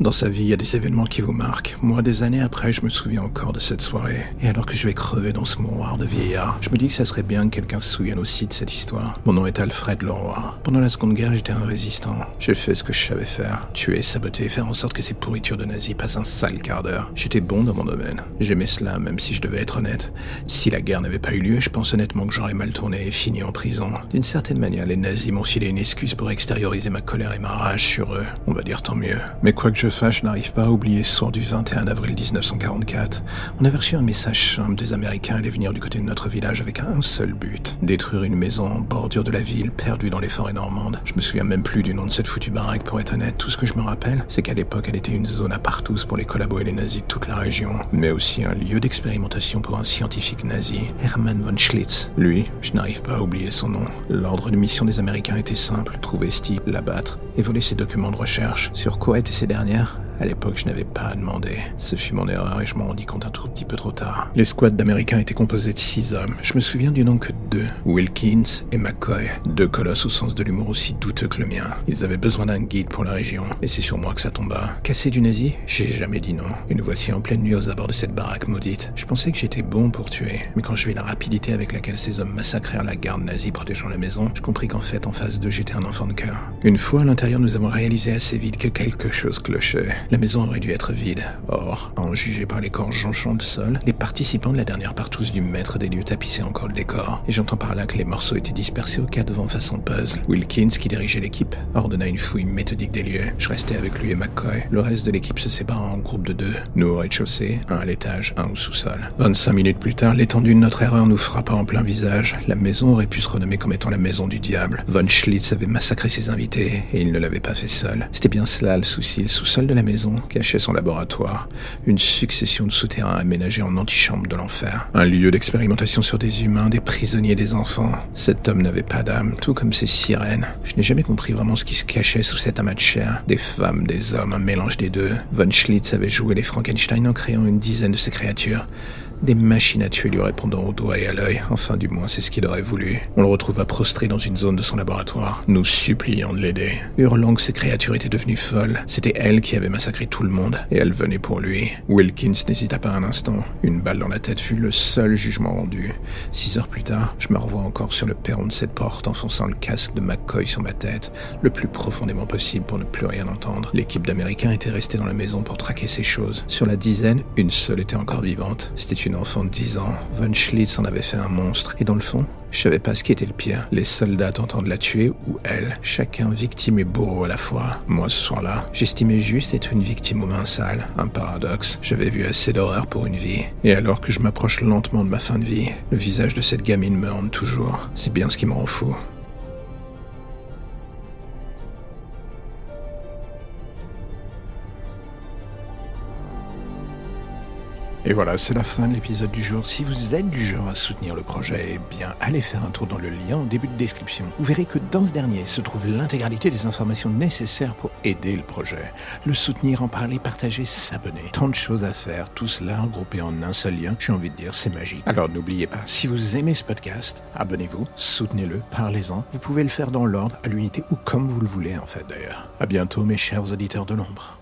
Dans sa vie, il y a des événements qui vous marquent. Moi, des années après, je me souviens encore de cette soirée. Et alors que je vais crever dans ce mouroir de vieillard, je me dis que ça serait bien que quelqu'un se souvienne aussi de cette histoire. Mon nom est Alfred Leroy. Pendant la Seconde Guerre, j'étais un résistant. J'ai fait ce que je savais faire. Tuer, saboter, faire en sorte que ces pourritures de nazis passent un sale quart d'heure. J'étais bon dans mon domaine. J'aimais cela, même si je devais être honnête. Si la guerre n'avait pas eu lieu, je pense honnêtement que j'aurais mal tourné et fini en prison. D'une certaine manière, les nazis m'ont filé une excuse pour extérioriser ma colère et ma rage sur eux. On va dire tant mieux. Mais quoi que je fasse, je n'arrive pas à oublier ce soir du 21 avril 1944. On avait reçu un message simple des Américains allaient venir du côté de notre village avec un seul but. Détruire une maison en bordure de la ville, perdue dans les forêts normandes. Je me souviens même plus du nom de cette foutue baraque pour être honnête. Tout ce que je me rappelle, c'est qu'à l'époque, elle était une zone à partous pour les collabos et les nazis de toute la région. Mais aussi un lieu d'expérimentation pour un scientifique nazi, Hermann von Schlitz. Lui, je n'arrive pas à oublier son nom. L'ordre de mission des Américains était simple. Trouver Steve, l'abattre et voler ses documents de recherche. Sur quoi étaient ces dernières? À l'époque, je n'avais pas à demander. Ce fut mon erreur et je m'en rendis compte un tout petit peu trop tard. Les squads d'Américains étaient composés de six hommes. Je me souviens du nom que de deux. Wilkins et McCoy. Deux colosses au sens de l'humour aussi douteux que le mien. Ils avaient besoin d'un guide pour la région. Et c'est sur moi que ça tomba. Cassé du nazi? J'ai jamais dit non. Et nous voici en pleine nuit aux abords de cette baraque maudite. Je pensais que j'étais bon pour tuer. Mais quand je vis la rapidité avec laquelle ces hommes massacrèrent la garde nazie protégeant la maison, je compris qu'en fait, en face d'eux, j'étais un enfant de cœur. Une fois à l'intérieur, nous avons réalisé assez vite que quelque chose clochait. La maison aurait dû être vide. Or, en juger par les corps jonchants de sol, les participants de la dernière partouze du maître des lieux tapissaient encore le décor. Et j'entends par là que les morceaux étaient dispersés au cas devant façon puzzle. Wilkins, qui dirigeait l'équipe, ordonna une fouille méthodique des lieux. Je restais avec lui et McCoy. Le reste de l'équipe se sépara en groupe de deux. Nous au rez-de-chaussée, un à l'étage, un au sous-sol. 25 minutes plus tard, l'étendue de notre erreur nous frappa en plein visage. La maison aurait pu se renommer comme étant la maison du diable. Von Schlitz avait massacré ses invités, et il ne l'avait pas fait seul. C'était bien cela le souci, le sous-sol de la maison, cachait son laboratoire, une succession de souterrains aménagés en antichambre de l'enfer, un lieu d'expérimentation sur des humains, des prisonniers, des enfants. Cet homme n'avait pas d'âme, tout comme ces sirènes. Je n'ai jamais compris vraiment ce qui se cachait sous cet amas de chair. Des femmes, des hommes, un mélange des deux. Von Schlitz avait joué les Frankenstein en créant une dizaine de ces créatures. Des machines à tuer lui répondant au doigt et à l'œil. Enfin, du moins, c'est ce qu'il aurait voulu. On le retrouva prostré dans une zone de son laboratoire, nous suppliant de l'aider. Hurlant que ces créatures étaient devenues folles. C'était elle qui avait massacré tout le monde, et elle venait pour lui. Wilkins n'hésita pas un instant. Une balle dans la tête fut le seul jugement rendu. Six heures plus tard, je me revois encore sur le perron de cette porte, enfonçant le casque de McCoy sur ma tête, le plus profondément possible pour ne plus rien entendre. L'équipe d'Américains était restée dans la maison pour traquer ces choses. Sur la dizaine, une seule était encore vivante. Enfant de 10 ans. Von Schlitz en avait fait un monstre. Et dans le fond, je savais pas ce qui était le pire. Les soldats tentant de la tuer ou elle. Chacun victime et bourreau à la fois. Moi, ce soir-là, j'estimais juste être une victime aux mains sales. Un paradoxe. J'avais vu assez d'horreur pour une vie. Et alors que je m'approche lentement de ma fin de vie, le visage de cette gamine me hante toujours. C'est bien ce qui me rend fou. Et voilà, c'est la fin de l'épisode du jour. Si vous êtes du genre à soutenir le projet, eh bien, allez faire un tour dans le lien en début de description. Vous verrez que dans ce dernier se trouve l'intégralité des informations nécessaires pour aider le projet. Le soutenir, en parler, partager, s'abonner. Tant de choses à faire, tout cela regroupé en un seul lien. J'ai envie de dire, c'est magique. Alors n'oubliez pas, si vous aimez ce podcast, abonnez-vous, soutenez-le, parlez-en. Vous pouvez le faire dans l'ordre, à l'unité ou comme vous le voulez en fait d'ailleurs. À bientôt mes chers auditeurs de l'ombre.